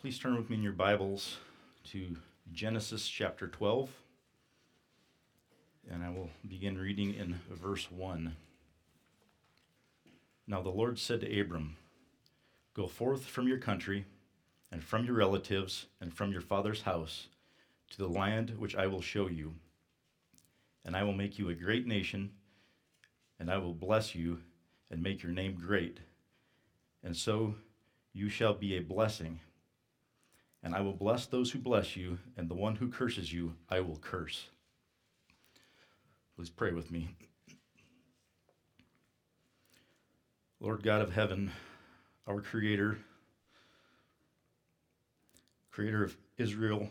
Please turn with me in your Bibles to Genesis chapter 12. And I will begin reading in verse 1. Now the Lord said to Abram, Go forth from your country, and from your relatives, and from your father's house, to the land which I will show you. And I will make you a great nation, and I will bless you, and make your name great. And so you shall be a blessing. And I will bless those who bless you, and the one who curses you, I will curse. Please pray with me. Lord God of heaven, our Creator, Creator of Israel,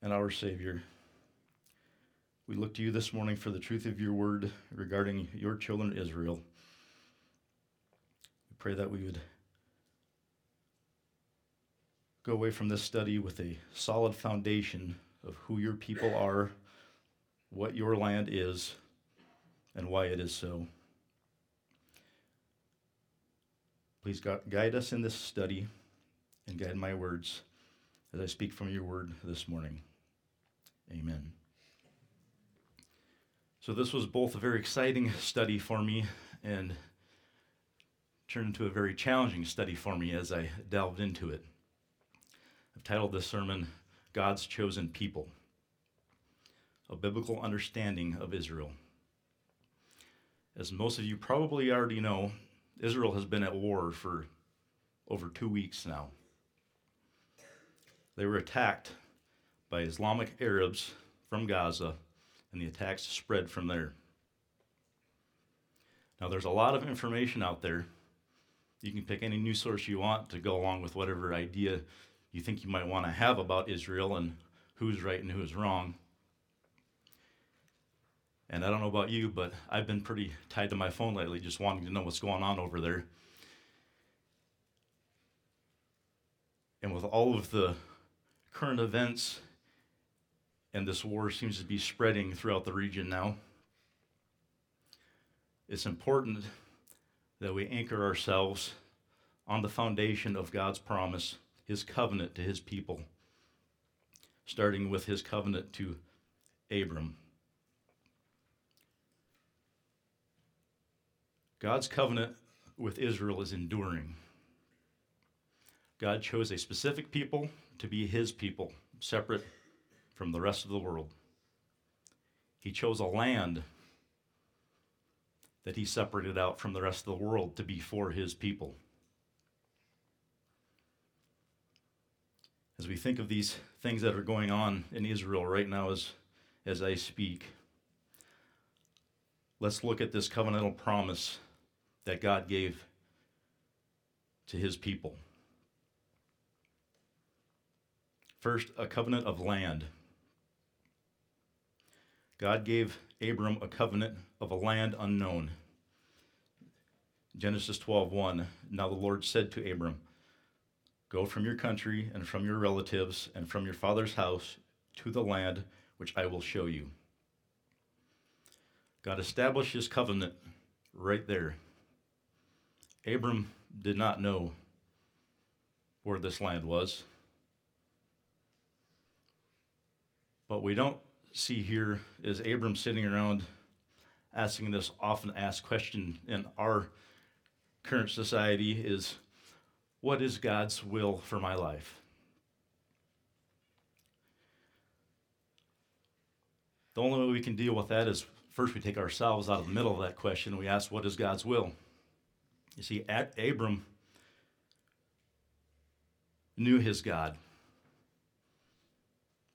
and our Savior, we look to you this morning for the truth of your word regarding your children, Israel. We pray that we would go away from this study with a solid foundation of who your people are, what your land is, and why it is so. Please guide us in this study and guide my words as I speak from your word this morning. Amen. So, this was both a very exciting study for me and turned into a very challenging study for me as I delved into it. I've titled this sermon, God's Chosen People A Biblical Understanding of Israel. As most of you probably already know, Israel has been at war for over two weeks now. They were attacked by Islamic Arabs from Gaza, and the attacks spread from there. Now, there's a lot of information out there. You can pick any news source you want to go along with whatever idea you think you might want to have about Israel and who's right and who's wrong. And I don't know about you, but I've been pretty tied to my phone lately, just wanting to know what's going on over there. And with all of the current events, and this war seems to be spreading throughout the region now, it's important that we anchor ourselves on the foundation of God's promise, His covenant to His people, starting with His covenant to Abram. God's covenant with Israel is enduring. God chose a specific people to be his people, separate from the rest of the world. He chose a land that he separated out from the rest of the world to be for his people. As we think of these things that are going on in Israel right now as, as I speak, let's look at this covenantal promise that God gave to his people. First, a covenant of land. God gave Abram a covenant of a land unknown. Genesis 12:1 Now the Lord said to Abram, Go from your country and from your relatives and from your father's house to the land which I will show you. God established his covenant right there. Abram did not know where this land was. What we don't see here is Abram sitting around asking this often asked question in our current society is what is God's will for my life? The only way we can deal with that is first we take ourselves out of the middle of that question and we ask, what is God's will? You see, Abram knew his God.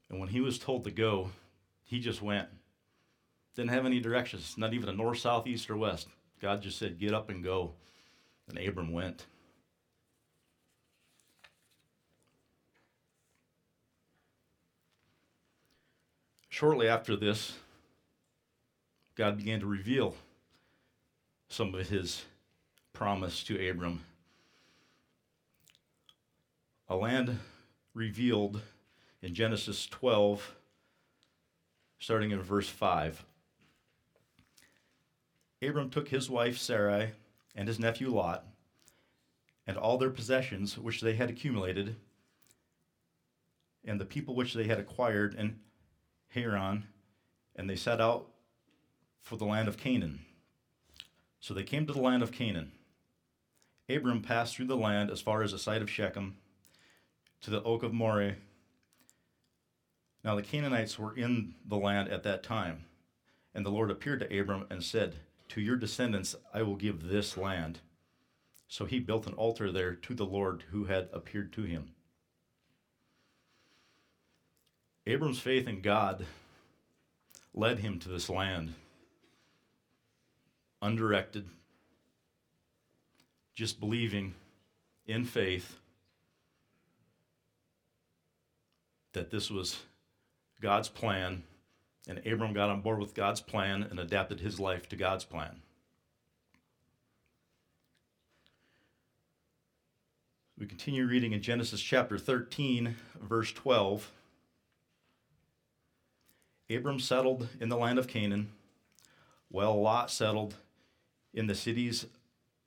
And when he was told to go, he just went. Didn't have any directions, not even a north, south, east, or west. God just said, Get up and go. And Abram went. Shortly after this, God began to reveal some of his promise to Abram. A land revealed in Genesis 12, starting in verse 5. Abram took his wife Sarai and his nephew Lot and all their possessions which they had accumulated, and the people which they had acquired in Haran, and they set out for the land of Canaan. So they came to the land of Canaan. Abram passed through the land as far as the site of Shechem to the oak of Moreh. Now the Canaanites were in the land at that time, and the Lord appeared to Abram and said, To your descendants I will give this land. So he built an altar there to the Lord who had appeared to him. Abram's faith in God led him to this land, undirected, just believing in faith that this was God's plan, and Abram got on board with God's plan and adapted his life to God's plan. We continue reading in Genesis chapter 13, verse 12. Abram settled in the land of Canaan, while Lot settled in the cities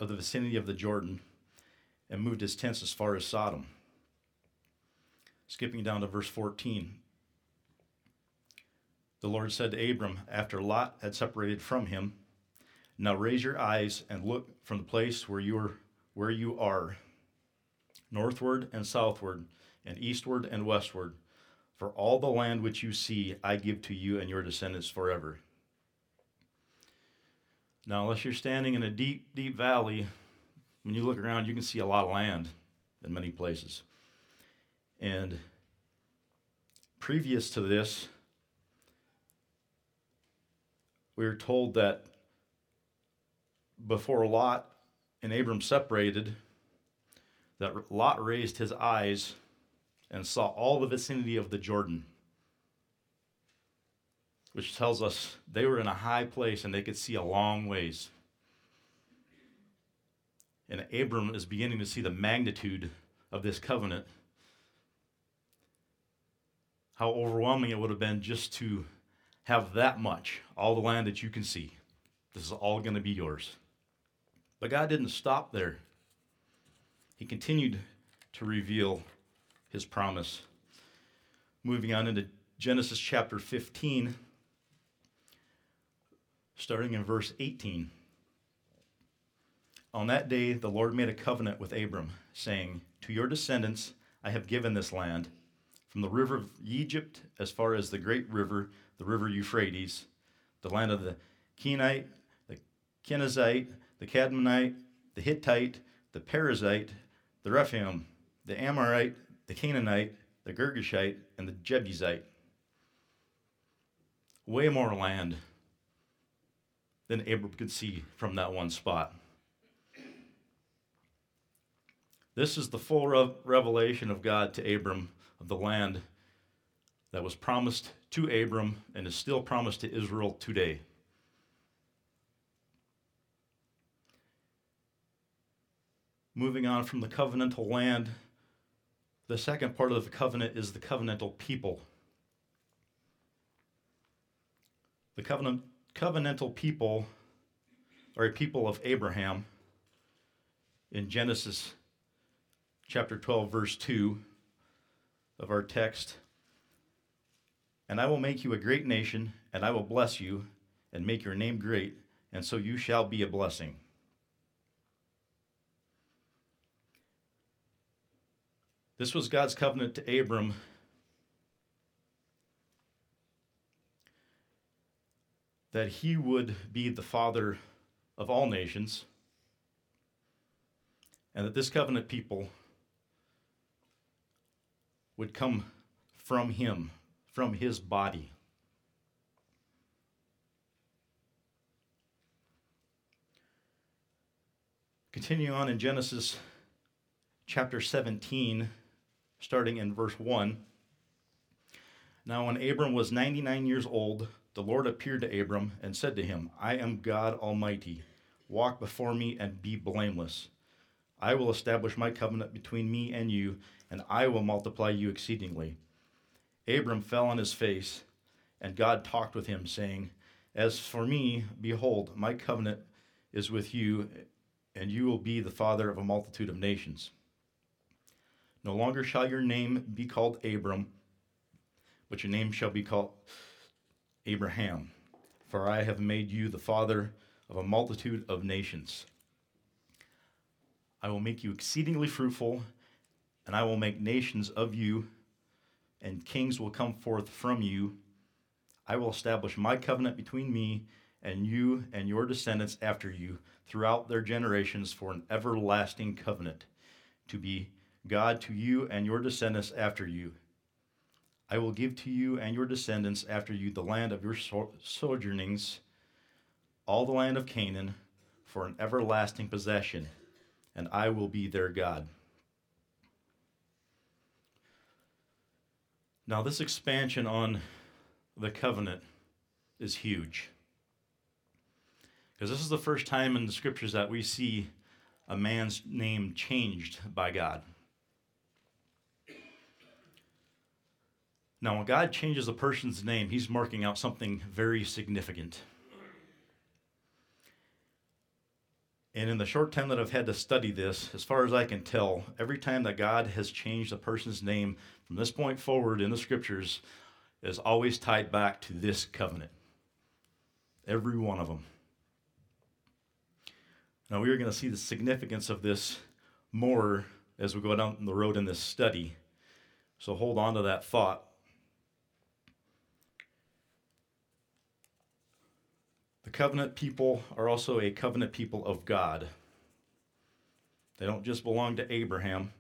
of the vicinity of the Jordan and moved his tents as far as Sodom. Skipping down to verse 14. The Lord said to Abram, after Lot had separated from him, Now raise your eyes and look from the place where you are, where you are northward and southward, and eastward and westward. For all the land which you see, I give to you and your descendants forever. Now, unless you're standing in a deep, deep valley, when you look around, you can see a lot of land in many places. And previous to this, we are told that before Lot and Abram separated, that Lot raised his eyes and saw all the vicinity of the Jordan, which tells us they were in a high place and they could see a long ways. And Abram is beginning to see the magnitude of this covenant. How overwhelming it would have been just to have that much, all the land that you can see. This is all going to be yours. But God didn't stop there he continued to reveal his promise. Moving on into Genesis chapter 15, starting in verse 18. On that day, the Lord made a covenant with Abram, saying, To your descendants I have given this land, from the river of Egypt as far as the great river, the river Euphrates, the land of the Kenite, the Kenizzite, the Cadmonite, the Hittite, the Perizzite, the Rephaim, the Amorite, the Canaanite, the Girgashite, and the Jebusite. Way more land than Abram could see from that one spot. This is the full revelation of God to Abram of the land that was promised to Abram and is still promised to Israel today. moving on from the covenantal land, the second part of the covenant is the covenantal people. The covenant, covenantal people are a people of Abraham in Genesis chapter 12, verse 2 of our text. And I will make you a great nation, and I will bless you, and make your name great, and so you shall be a blessing. This was God's covenant to Abram. That he would be the father of all nations, and that this covenant people would come from him, from his body. Continue on in Genesis chapter 17 starting in verse 1. Now, when Abram was 99 years old, the Lord appeared to Abram and said to him, I am God Almighty. Walk before me and be blameless. I will establish my covenant between me and you, and I will multiply you exceedingly. Abram fell on his face, and God talked with him, saying, As for me, behold, my covenant is with you, and you will be the father of a multitude of nations. No longer shall your name be called Abram, but your name shall be called Abraham, for I have made you the father of a multitude of nations. I will make you exceedingly fruitful, and I will make nations of you, and kings will come forth from you. I will establish my covenant between me and you and your descendants after you throughout their generations for an everlasting covenant, to be God to you and your descendants after you. I will give to you and your descendants after you the land of your sojournings, all the land of Canaan, for an everlasting possession, and I will be their God. Now, this expansion on the covenant is huge. Because this is the first time in the scriptures that we see a man's name changed by God. Now, when God changes a person's name, he's marking out something very significant. And in the short time that I've had to study this, as far as I can tell, every time that God has changed a person's name from this point forward in the scriptures is always tied back to this covenant. Every one of them. Now, we are going to see the significance of this more as we go down the road in this study. So hold on to that thought. Covenant people are also a covenant people of God. They don't just belong to Abraham,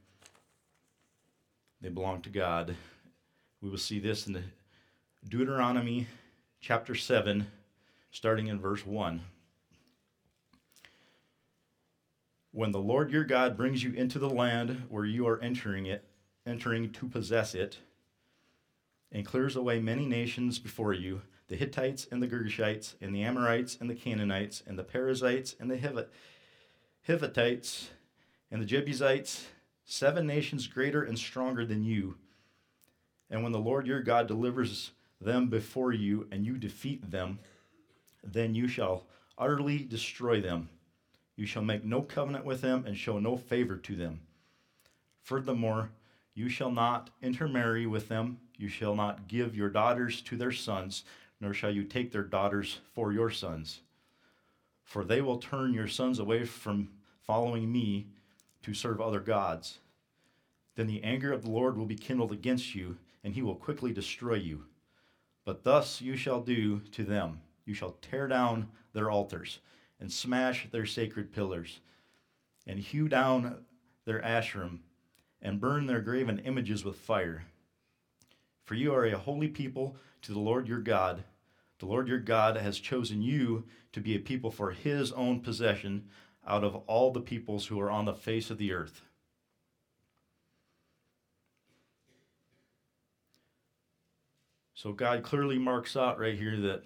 they belong to God. We will see this in Deuteronomy chapter 7, starting in verse 1. When the Lord your God brings you into the land where you are entering it, entering to possess it, and clears away many nations before you, the Hittites and the Girgashites and the Amorites and the Canaanites and the Perizzites and the Hivites and the Jebusites, seven nations greater and stronger than you. And when the Lord your God delivers them before you and you defeat them, then you shall utterly destroy them you shall make no covenant with them and show no favor to them. Furthermore, you shall not intermarry with them. You shall not give your daughters to their sons, nor shall you take their daughters for your sons. For they will turn your sons away from following me to serve other gods. Then the anger of the Lord will be kindled against you, and he will quickly destroy you. But thus you shall do to them you shall tear down their altars and smash their sacred pillars, and hew down their Asherim, and burn their graven images with fire. For you are a holy people to the Lord your God. The Lord your God has chosen you to be a people for his own possession out of all the peoples who are on the face of the earth. So God clearly marks out right here that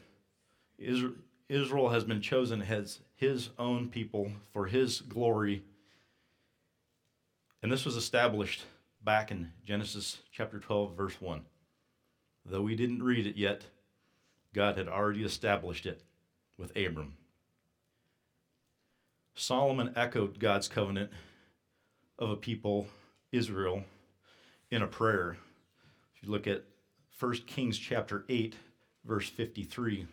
Israel, has been chosen as his own people for his glory. And this was established back in Genesis chapter 12, verse 1. Though we didn't read it yet, God had already established it with Abram. Solomon echoed God's covenant of a people, Israel, in a prayer. If you look at 1 Kings chapter 8, verse 53.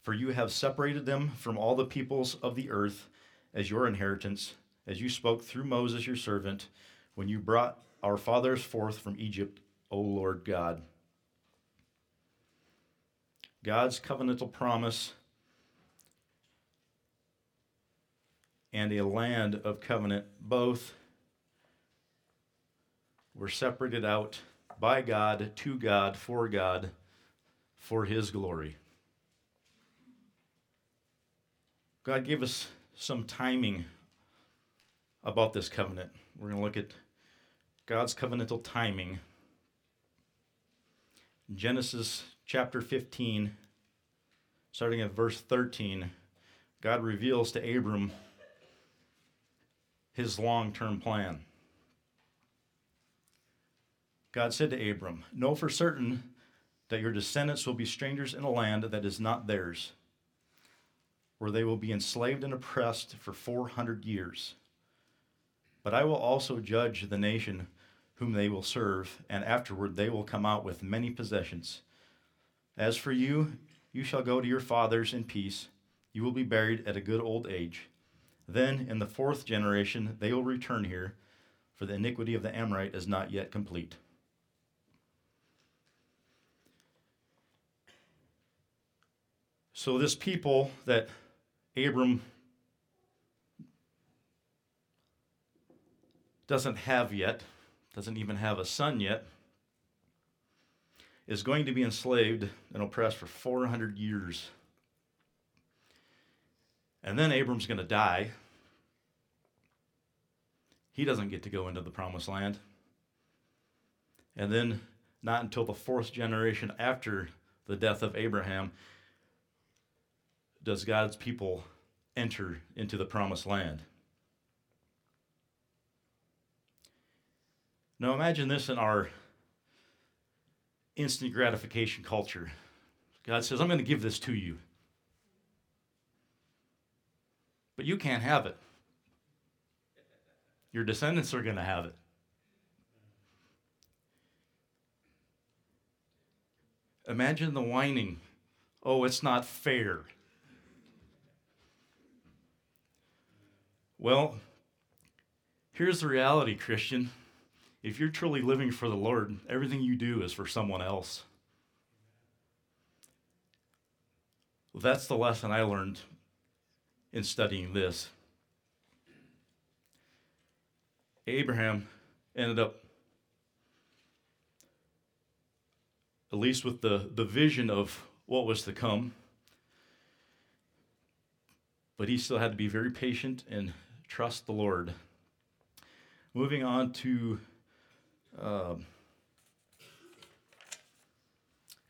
For you have separated them from all the peoples of the earth as your inheritance, as you spoke through Moses your servant, when you brought our fathers forth from Egypt, O Lord God. God's covenantal promise and a land of covenant both were separated out by God, to God, for God, for His glory. God gave us some timing about this covenant. We're going to look at God's covenantal timing. Genesis chapter 15, starting at verse 13, God reveals to Abram his long term plan. God said to Abram, Know for certain that your descendants will be strangers in a land that is not theirs where they will be enslaved and oppressed for 400 years. But I will also judge the nation whom they will serve, and afterward they will come out with many possessions. As for you, you shall go to your fathers in peace. You will be buried at a good old age. Then, in the fourth generation, they will return here, for the iniquity of the Amorite is not yet complete. So, this people that Abram doesn't have yet, doesn't even have a son yet, is going to be enslaved and oppressed for 400 years. And then Abram's going to die. He doesn't get to go into the promised land. And then, not until the fourth generation after the death of Abraham, does God's people enter into the promised land. Now imagine this in our instant gratification culture. God says, I'm going to give this to you. But you can't have it. Your descendants are going to have it. Imagine the whining. Oh, it's not fair. Well, here's the reality, Christian. If you're truly living for the Lord, everything you do is for someone else. That's the lesson I learned in studying this. Abraham ended up, at least with the, the vision of what was to come, but he still had to be very patient and trust the Lord. Moving on to uh,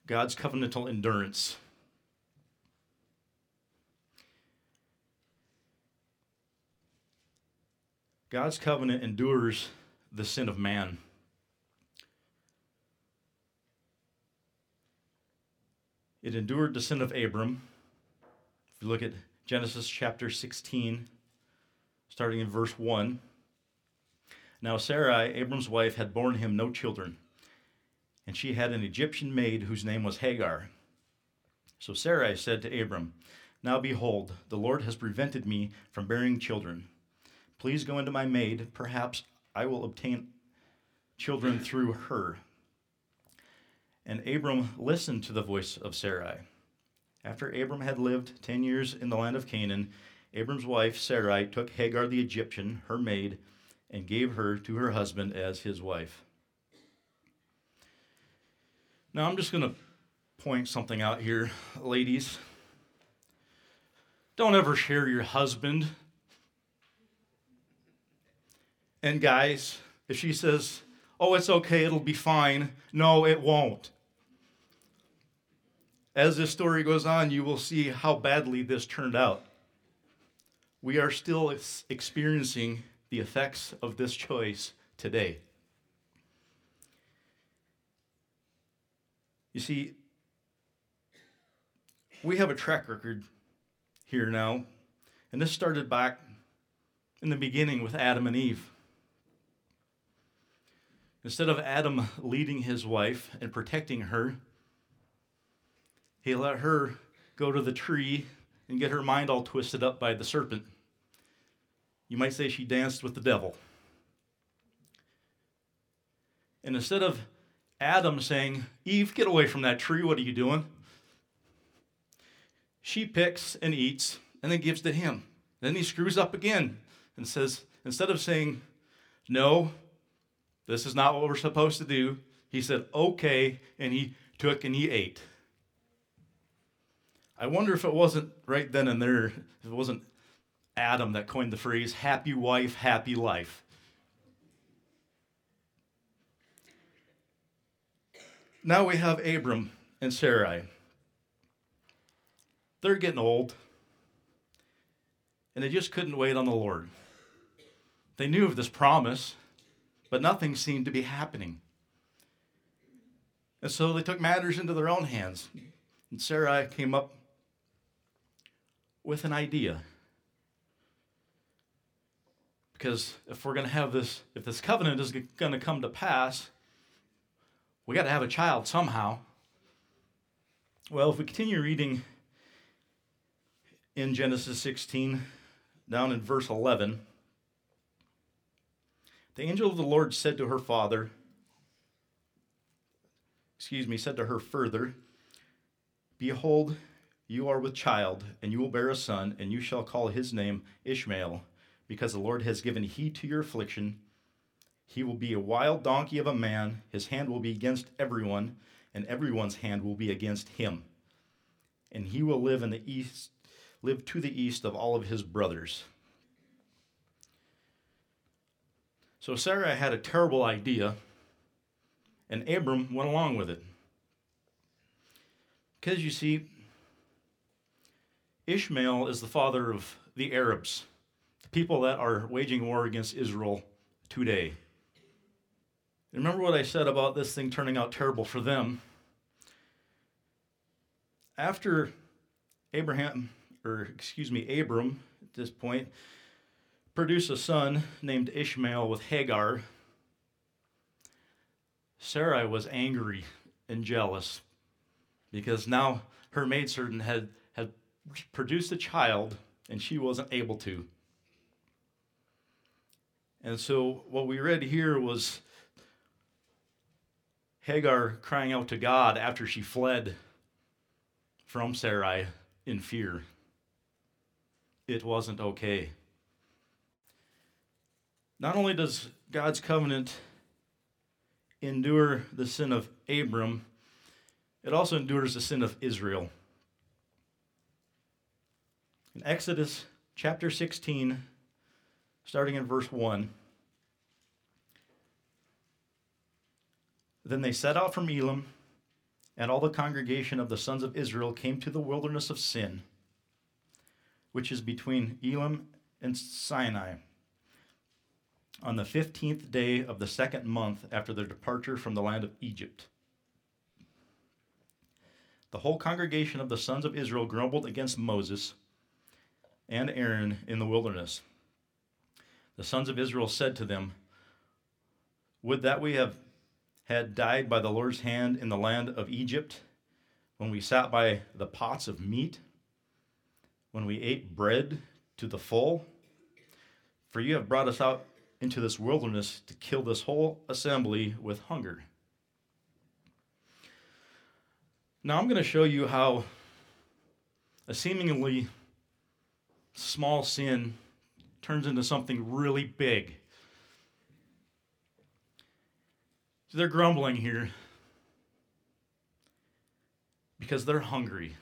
God's covenantal endurance. God's covenant endures the sin of man. It endured the sin of Abram. If you look at Genesis chapter 16, starting in verse 1. Now Sarai, Abram's wife, had borne him no children, and she had an Egyptian maid whose name was Hagar. So Sarai said to Abram, Now behold, the Lord has prevented me from bearing children. Please go into my maid, perhaps I will obtain children through her. And Abram listened to the voice of Sarai. After Abram had lived ten years in the land of Canaan, Abram's wife Sarai took Hagar the Egyptian, her maid, and gave her to her husband as his wife. Now I'm just going to point something out here, ladies. Don't ever share your husband. And guys, if she says, oh, it's okay, it'll be fine, no, it won't. As this story goes on, you will see how badly this turned out we are still experiencing the effects of this choice today. You see, we have a track record here now, and this started back in the beginning with Adam and Eve. Instead of Adam leading his wife and protecting her, he let her go to the tree and get her mind all twisted up by the serpent. You might say she danced with the devil. And instead of Adam saying, Eve, get away from that tree, what are you doing? She picks and eats and then gives to him. Then he screws up again and says, instead of saying, No, this is not what we're supposed to do, he said, Okay, and he took and he ate. I wonder if it wasn't right then and there, if it wasn't Adam that coined the phrase happy wife, happy life. Now we have Abram and Sarai. They're getting old, and they just couldn't wait on the Lord. They knew of this promise, but nothing seemed to be happening. And so they took matters into their own hands. And Sarai came up with an idea. Because if we're going to have this, if this covenant is going to come to pass, we got to have a child somehow. Well, if we continue reading in Genesis 16, down in verse 11, the angel of the Lord said to her father, excuse me, said to her further, Behold, you are with child, and you will bear a son, and you shall call his name Ishmael, because the Lord has given heed to your affliction. He will be a wild donkey of a man, his hand will be against everyone, and everyone's hand will be against him. And he will live in the east, live to the east of all of his brothers. So Sarah had a terrible idea, and Abram went along with it. Because you see, Ishmael is the father of the Arabs, people that are waging war against Israel today. Remember what I said about this thing turning out terrible for them? After Abraham, or excuse me, Abram, at this point, produced a son named Ishmael with Hagar, Sarai was angry and jealous because now her maidservant had, had produced a child and she wasn't able to. And so what we read here was Hagar crying out to God after she fled from Sarai in fear. It wasn't okay. Not only does God's covenant endure the sin of Abram, it also endures the sin of Israel. In Exodus chapter 16, starting in verse 1, Then they set out from Elim, and all the congregation of the sons of Israel came to the wilderness of Sin, which is between Elim and Sinai, on the fifteenth day of the second month after their departure from the land of Egypt. The whole congregation of the sons of Israel grumbled against Moses and Aaron in the wilderness. The sons of Israel said to them, Would that we have had died by the Lord's hand in the land of Egypt, when we sat by the pots of meat, when we ate bread to the full. For you have brought us out into this wilderness to kill this whole assembly with hunger. Now I'm going to show you how a seemingly small sin turns into something really big. So they're grumbling here because they're hungry.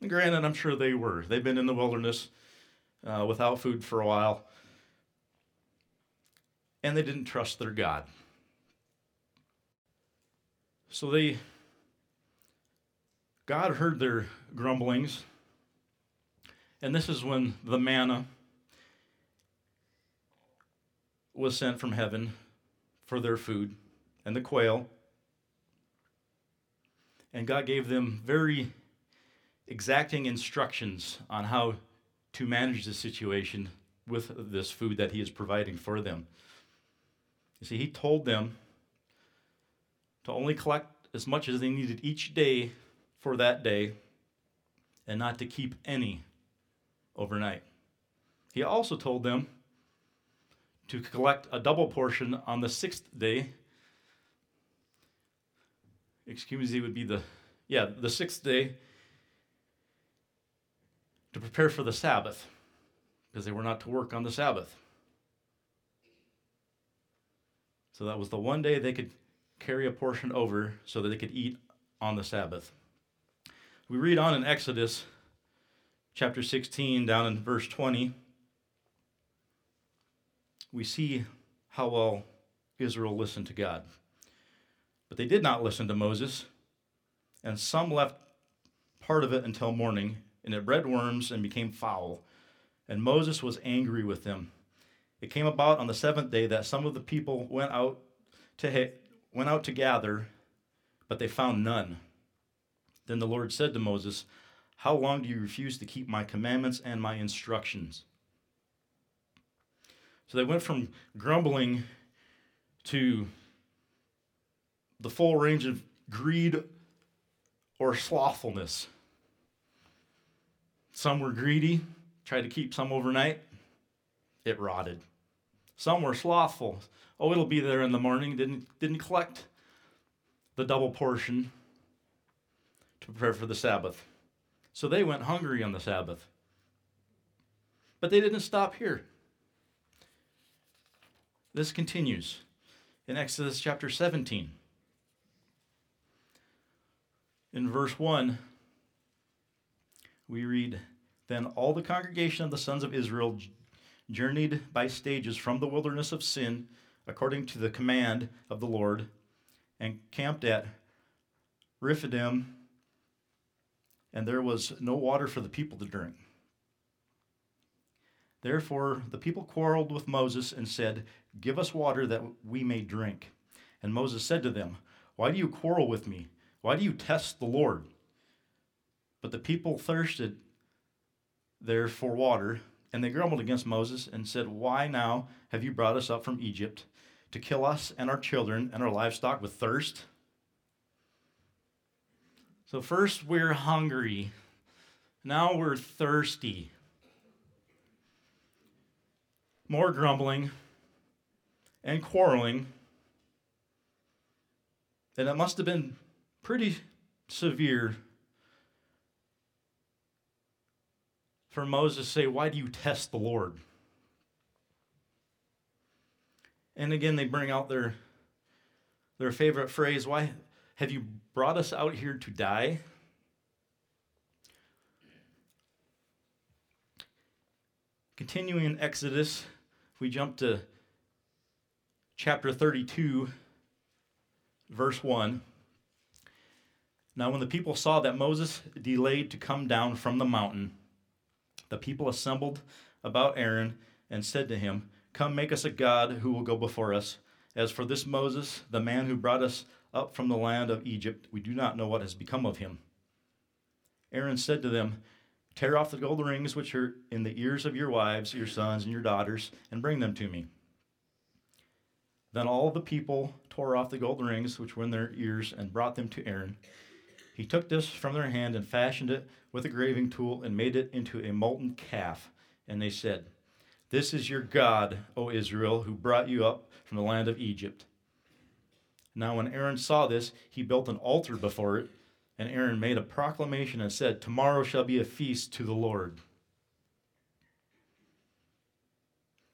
And granted, I'm sure they were. They've been in the wilderness uh, without food for a while, and they didn't trust their God. So they, God heard their grumblings, and this is when the manna was sent from heaven for their food and the quail. And God gave them very exacting instructions on how to manage the situation with this food that He is providing for them. You see, He told them to only collect as much as they needed each day for that day and not to keep any overnight. He also told them to collect a double portion on the sixth day. Excuse me, would be the, yeah, the sixth day to prepare for the Sabbath because they were not to work on the Sabbath. So that was the one day they could carry a portion over so that they could eat on the Sabbath. We read on in Exodus chapter 16, down in verse 20 we see how well Israel listened to God. But they did not listen to Moses, and some left part of it until morning, and it bred worms and became foul. And Moses was angry with them. It came about on the seventh day that some of the people went out to went out to gather, but they found none. Then the Lord said to Moses, How long do you refuse to keep my commandments and my instructions? So they went from grumbling to the full range of greed or slothfulness. Some were greedy, tried to keep some overnight, it rotted. Some were slothful. Oh, it'll be there in the morning. Didn't didn't collect the double portion to prepare for the Sabbath. So they went hungry on the Sabbath. But they didn't stop here. This continues in Exodus chapter 17. In verse 1, we read Then all the congregation of the sons of Israel journeyed by stages from the wilderness of Sin, according to the command of the Lord, and camped at Rephidim, and there was no water for the people to drink. Therefore, the people quarreled with Moses and said, Give us water that we may drink. And Moses said to them, Why do you quarrel with me? Why do you test the Lord? But the people thirsted there for water, and they grumbled against Moses and said, Why now have you brought us up from Egypt to kill us and our children and our livestock with thirst? So, first we're hungry, now we're thirsty. More grumbling and quarreling. And it must have been pretty severe for Moses to say, Why do you test the Lord? And again, they bring out their, their favorite phrase Why have you brought us out here to die? Continuing in Exodus, we jump to chapter 32, verse 1. Now, when the people saw that Moses delayed to come down from the mountain, the people assembled about Aaron and said to him, Come, make us a God who will go before us. As for this Moses, the man who brought us up from the land of Egypt, we do not know what has become of him. Aaron said to them, Tear off the gold rings which are in the ears of your wives, your sons, and your daughters, and bring them to me. Then all the people tore off the gold rings which were in their ears and brought them to Aaron. He took this from their hand and fashioned it with a graving tool and made it into a molten calf. And they said, This is your God, O Israel, who brought you up from the land of Egypt. Now, when Aaron saw this, he built an altar before it and Aaron made a proclamation and said, Tomorrow shall be a feast to the Lord.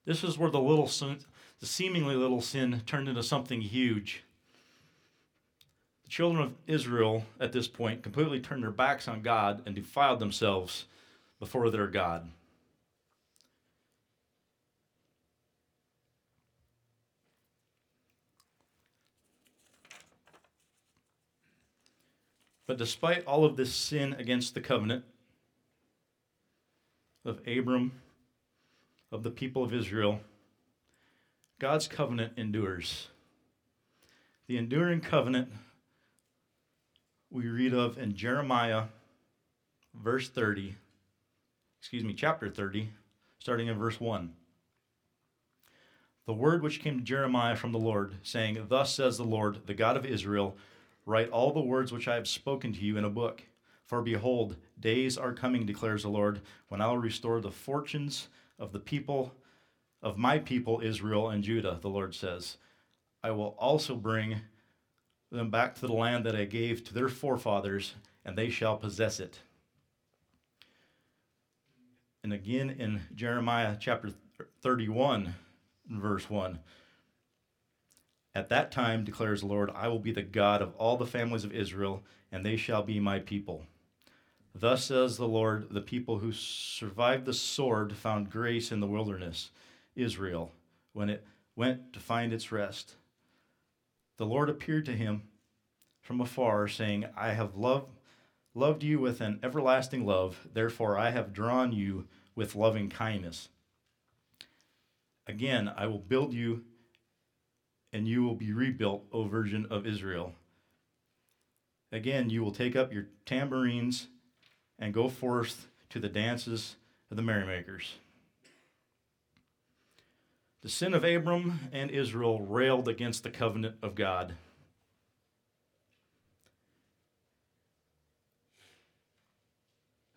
This is where the little sin, the seemingly little sin turned into something huge. The children of Israel at this point completely turned their backs on God and defiled themselves before their God. But despite all of this sin against the covenant of Abram, of the people of Israel, God's covenant endures. The enduring covenant we read of in Jeremiah, verse 30, excuse me, chapter 30, starting in verse 1. The word which came to Jeremiah from the Lord, saying, Thus says the Lord, the God of Israel, Write all the words which I have spoken to you in a book. For behold, days are coming, declares the Lord, when I will restore the fortunes of the people, of my people Israel and Judah, the Lord says. I will also bring them back to the land that I gave to their forefathers, and they shall possess it. And again in Jeremiah chapter 31, verse 1. At that time, declares the Lord, I will be the God of all the families of Israel, and they shall be my people. Thus says the Lord, the people who survived the sword found grace in the wilderness, Israel, when it went to find its rest. The Lord appeared to him from afar, saying, I have loved, loved you with an everlasting love, therefore I have drawn you with loving kindness. Again, I will build you and you will be rebuilt, O Virgin of Israel. Again, you will take up your tambourines and go forth to the dances of the merrymakers. The sin of Abram and Israel railed against the covenant of God.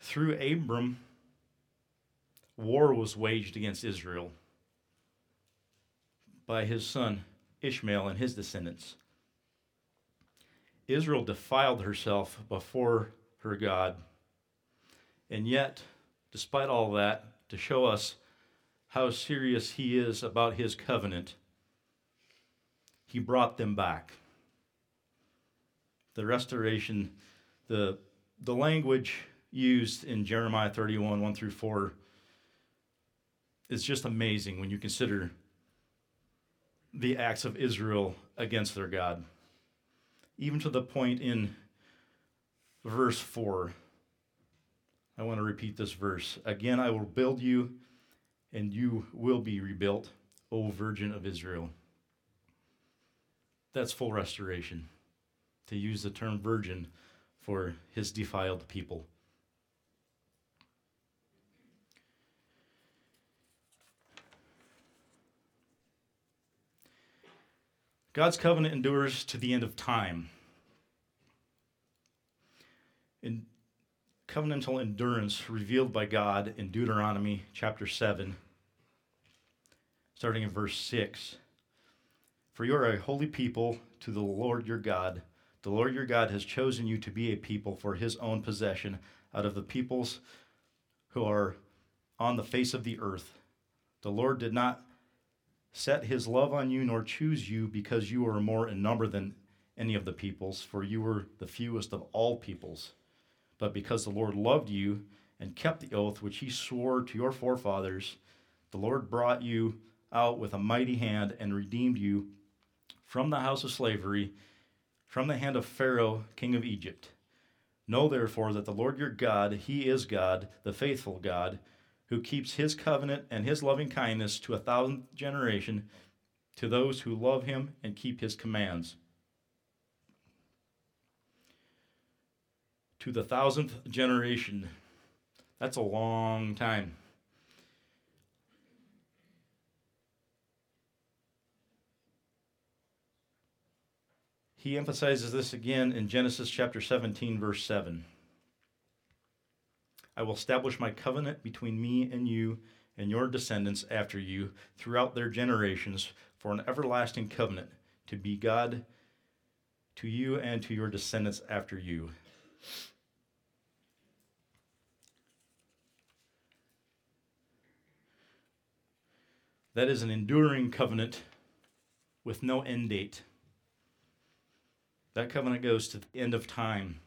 Through Abram, war was waged against Israel by his son Ishmael and his descendants. Israel defiled herself before her God. And yet, despite all that, to show us how serious he is about his covenant, he brought them back. The restoration, the, the language used in Jeremiah 31, 1 through 4, is just amazing when you consider the acts of Israel against their God. Even to the point in verse 4. I want to repeat this verse. Again, I will build you, and you will be rebuilt, O Virgin of Israel. That's full restoration, to use the term virgin for his defiled people. God's covenant endures to the end of time. In covenantal endurance revealed by God in Deuteronomy chapter 7, starting in verse 6. For you are a holy people to the Lord your God. The Lord your God has chosen you to be a people for his own possession out of the peoples who are on the face of the earth. The Lord did not set his love on you, nor choose you because you were more in number than any of the peoples, for you were the fewest of all peoples. But because the Lord loved you and kept the oath which he swore to your forefathers, the Lord brought you out with a mighty hand and redeemed you from the house of slavery, from the hand of Pharaoh, king of Egypt. Know therefore that the Lord your God, he is God, the faithful God who keeps his covenant and his loving kindness to a thousandth generation to those who love him and keep his commands. To the thousandth generation. That's a long time. He emphasizes this again in Genesis chapter 17, verse 7. I will establish my covenant between me and you and your descendants after you throughout their generations for an everlasting covenant to be God to you and to your descendants after you. That is an enduring covenant with no end date. That covenant goes to the end of time.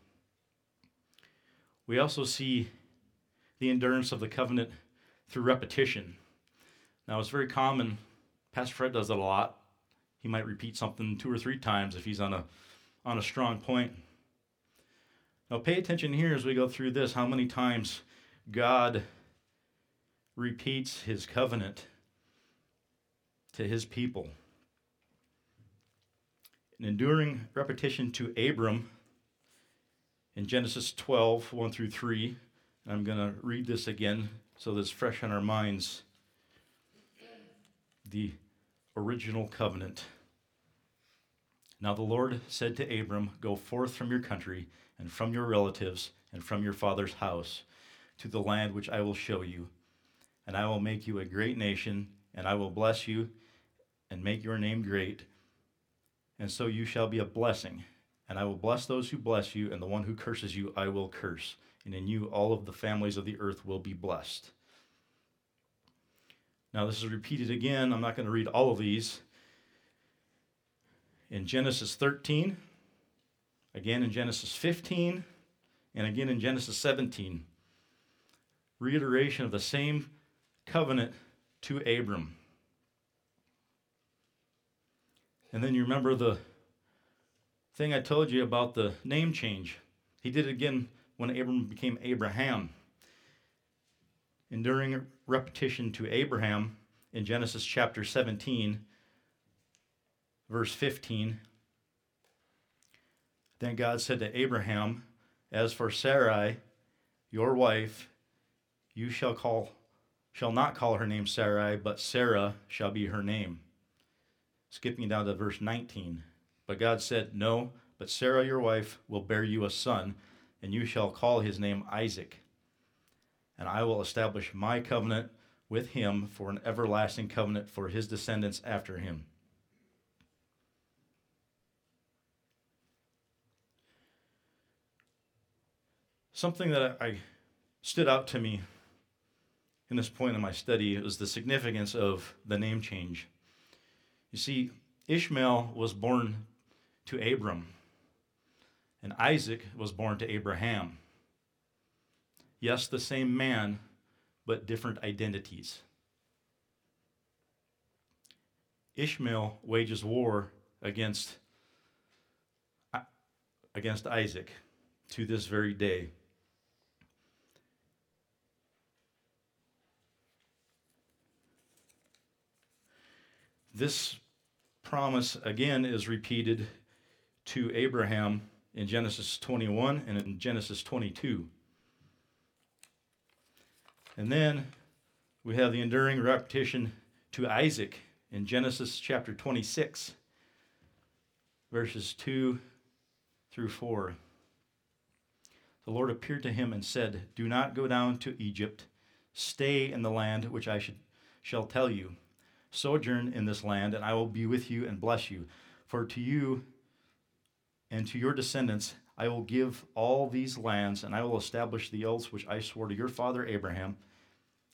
We also see the endurance of the covenant through repetition. Now, it's very common. Pastor Fred does it a lot. He might repeat something two or three times if he's on a on a strong point. Now, pay attention here as we go through this. How many times God repeats His covenant to His people? An enduring repetition to Abram in Genesis 12, 1 through 3. I'm going to read this again so that it's fresh on our minds. The original covenant. Now the Lord said to Abram, Go forth from your country and from your relatives and from your father's house to the land which I will show you. And I will make you a great nation, and I will bless you and make your name great. And so you shall be a blessing. And I will bless those who bless you, and the one who curses you I will curse and in you all of the families of the earth will be blessed. Now, this is repeated again. I'm not going to read all of these. In Genesis 13, again in Genesis 15, and again in Genesis 17. Reiteration of the same covenant to Abram. And then you remember the thing I told you about the name change. He did it again when Abram became Abraham. Enduring repetition to Abraham in Genesis chapter 17, verse 15. Then God said to Abraham, As for Sarai, your wife, you shall call shall not call her name Sarai, but Sarah shall be her name. Skipping down to verse 19. But God said, No, but Sarah your wife will bear you a son, and you shall call his name Isaac. And I will establish my covenant with him for an everlasting covenant for his descendants after him. Something that I stood out to me in this point in my study was the significance of the name change. You see, Ishmael was born to Abram, and Isaac was born to Abraham. Yes, the same man, but different identities. Ishmael wages war against, against Isaac to this very day. This promise again is repeated to Abraham in Genesis 21 and in Genesis 22. And then we have the enduring repetition to Isaac in Genesis chapter 26, verses 2 through 4. The Lord appeared to him and said, Do not go down to Egypt. Stay in the land which I should, shall tell you sojourn in this land, and I will be with you and bless you. For to you and to your descendants I will give all these lands, and I will establish the oaths which I swore to your father Abraham.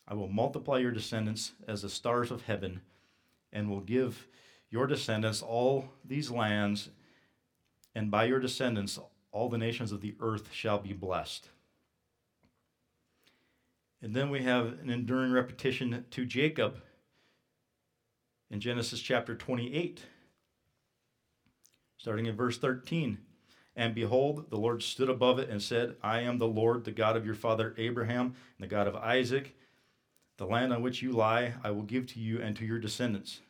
I will multiply your descendants as the stars of heaven, and will give your descendants all these lands, and by your descendants all the nations of the earth shall be blessed. And then we have an enduring repetition to Jacob in Genesis chapter 28, starting in verse 13. And behold, the Lord stood above it and said, I am the Lord, the God of your father Abraham, and the God of Isaac. The land on which you lie, I will give to you and to your descendants.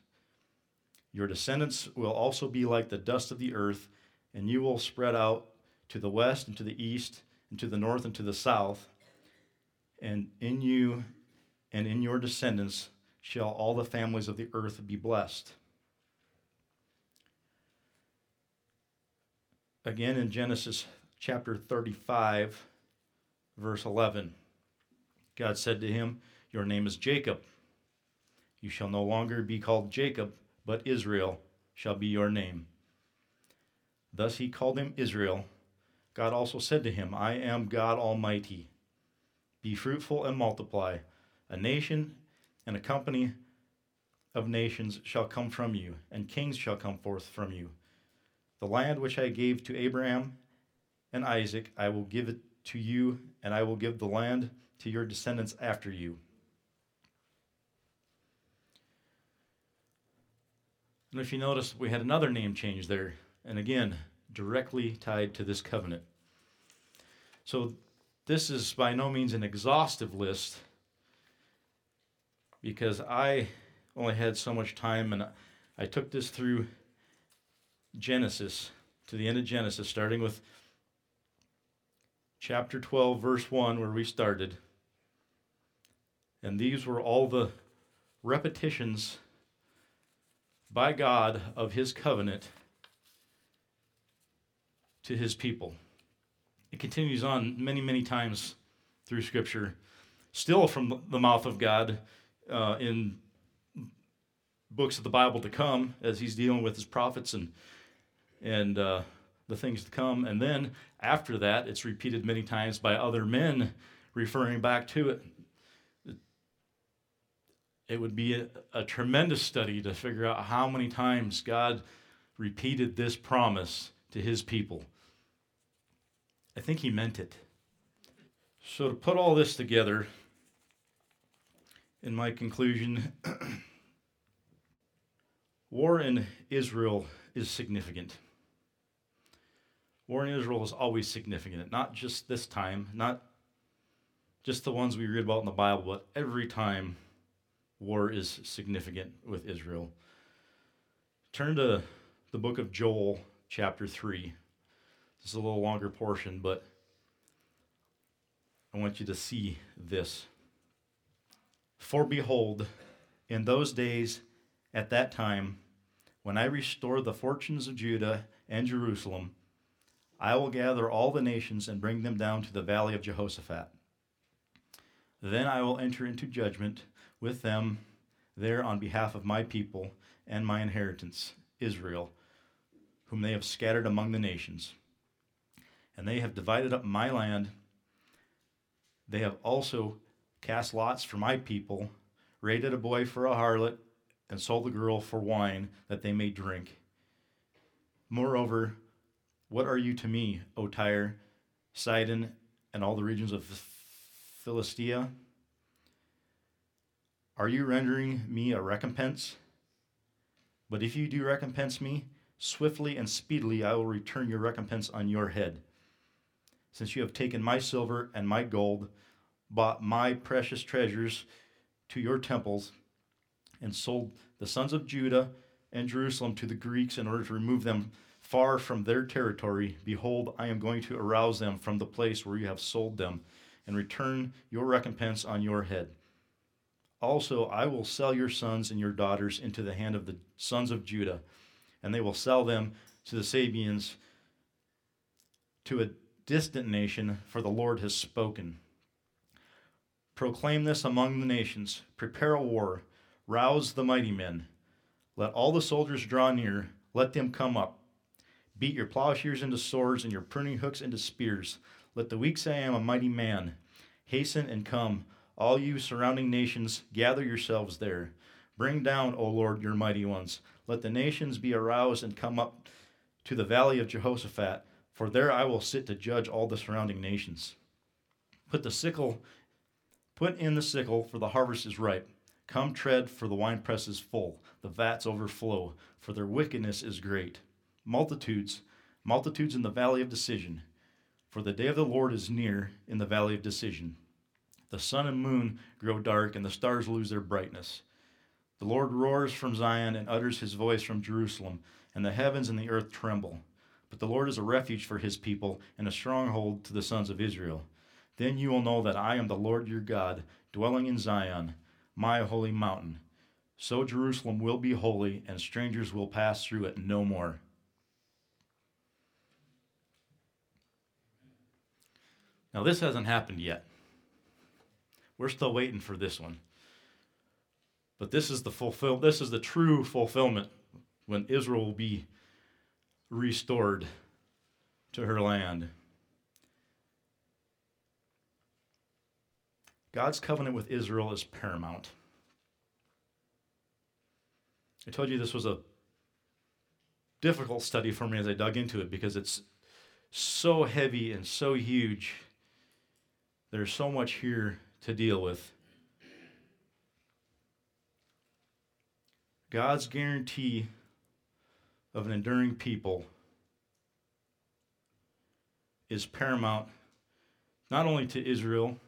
Your descendants will also be like the dust of the earth, and you will spread out to the west and to the east, and to the north and to the south. And in you and in your descendants shall all the families of the earth be blessed. Again in Genesis chapter 35, verse 11, God said to him, Your name is Jacob. You shall no longer be called Jacob, but Israel shall be your name. Thus he called him Israel. God also said to him, I am God Almighty. Be fruitful and multiply. A nation and a company of nations shall come from you, and kings shall come forth from you. The land which I gave to Abraham and Isaac, I will give it to you, and I will give the land to your descendants after you. And if you notice, we had another name change there, and again, directly tied to this covenant. So, this is by no means an exhaustive list because I only had so much time and I took this through Genesis to the end of Genesis, starting with chapter 12, verse 1, where we started. And these were all the repetitions by God of his covenant to his people. It continues on many, many times through Scripture, still from the mouth of God uh, in books of the Bible to come as he's dealing with his prophets and and uh, the things to come. And then after that, it's repeated many times by other men referring back to it. It would be a, a tremendous study to figure out how many times God repeated this promise to his people. I think he meant it. So, to put all this together, in my conclusion, war in Israel is significant. War in Israel is always significant, not just this time, not just the ones we read about in the Bible, but every time war is significant with Israel. Turn to the book of Joel, chapter 3. This is a little longer portion, but I want you to see this. For behold, in those days, at that time, when I restore the fortunes of Judah and Jerusalem, I will gather all the nations and bring them down to the valley of Jehoshaphat. Then I will enter into judgment with them there on behalf of my people and my inheritance, Israel, whom they have scattered among the nations. And they have divided up my land. They have also cast lots for my people, rated a boy for a harlot, and sold the girl for wine that they may drink. Moreover, what are you to me, O Tyre, Sidon, and all the regions of Philistia? Are you rendering me a recompense? But if you do recompense me, swiftly and speedily I will return your recompense on your head. Since you have taken my silver and my gold, bought my precious treasures to your temples, and sold the sons of Judah and Jerusalem to the Greeks in order to remove them far from their territory, behold, I am going to arouse them from the place where you have sold them, and return your recompense on your head. Also, I will sell your sons and your daughters into the hand of the sons of Judah, and they will sell them to the Sabeans, to a distant nation, for the Lord has spoken. Proclaim this among the nations, prepare a war, rouse the mighty men. Let all the soldiers draw near, let them come up. Beat your plowshares into swords and your pruning hooks into spears. Let the weak say, I am a mighty man. Hasten and come, all you surrounding nations, gather yourselves there. Bring down, O Lord, your mighty ones. Let the nations be aroused and come up to the valley of Jehoshaphat, for there I will sit to judge all the surrounding nations. Put the sickle, put in the sickle, for the harvest is ripe. Come tread, for the winepress is full, the vats overflow, for their wickedness is great multitudes, multitudes in the valley of decision. For the day of the Lord is near in the valley of decision. The sun and moon grow dark, and the stars lose their brightness. The Lord roars from Zion and utters his voice from Jerusalem, and the heavens and the earth tremble. But the Lord is a refuge for his people and a stronghold to the sons of Israel. Then you will know that I am the Lord your God, dwelling in Zion, my holy mountain. So Jerusalem will be holy, and strangers will pass through it no more. Now, this hasn't happened yet. We're still waiting for this one. But this is the fulfill this is the true fulfillment when Israel will be restored to her land. God's covenant with Israel is paramount. I told you this was a difficult study for me as I dug into it because it's so heavy and so huge there's so much here to deal with. God's guarantee of an enduring people is paramount not only to Israel,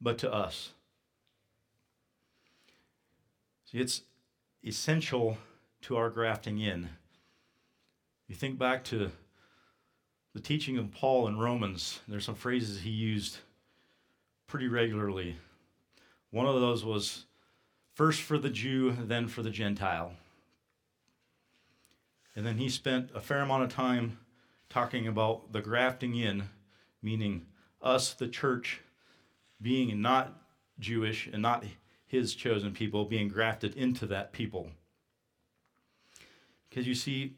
but to us. See, it's essential to our grafting in. You think back to the teaching of Paul in Romans, there's some phrases he used pretty regularly. One of those was first for the Jew, then for the Gentile. And then he spent a fair amount of time talking about the grafting in, meaning us, the church, being not Jewish and not his chosen people, being grafted into that people. Because you see,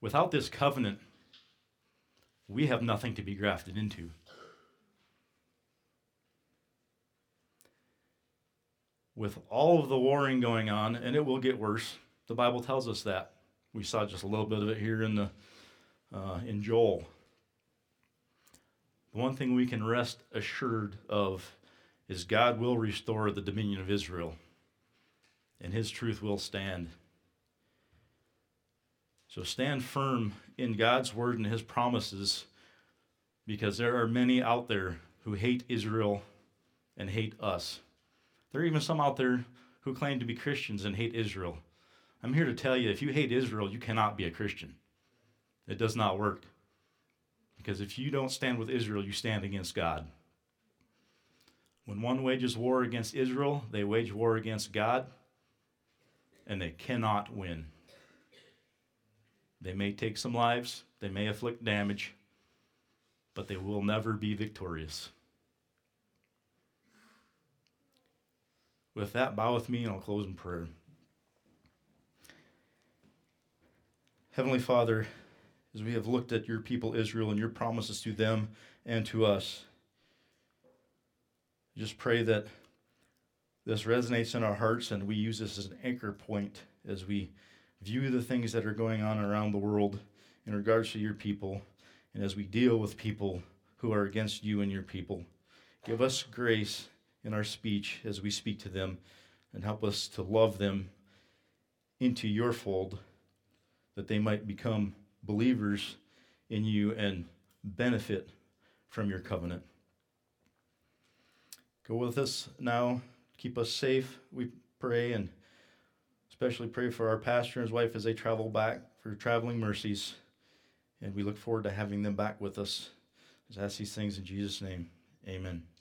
without this covenant, we have nothing to be grafted into. With all of the warring going on, and it will get worse. The Bible tells us that. We saw just a little bit of it here in the uh, in Joel. The one thing we can rest assured of is God will restore the dominion of Israel, and His truth will stand. So stand firm in God's word and His promises, because there are many out there who hate Israel and hate us. There are even some out there who claim to be Christians and hate Israel. I'm here to tell you if you hate Israel, you cannot be a Christian. It does not work. Because if you don't stand with Israel, you stand against God. When one wages war against Israel, they wage war against God, and they cannot win. They may take some lives, they may afflict damage, but they will never be victorious. With that, bow with me and I'll close in prayer. Heavenly Father, as we have looked at your people Israel and your promises to them and to us, just pray that this resonates in our hearts and we use this as an anchor point as we view the things that are going on around the world in regards to your people and as we deal with people who are against you and your people. Give us grace in our speech as we speak to them and help us to love them into your fold that they might become believers in you and benefit from your covenant. Go with us now. Keep us safe, we pray, and especially pray for our pastor and his wife as they travel back for traveling mercies. And we look forward to having them back with us. Just ask these things in Jesus' name. Amen.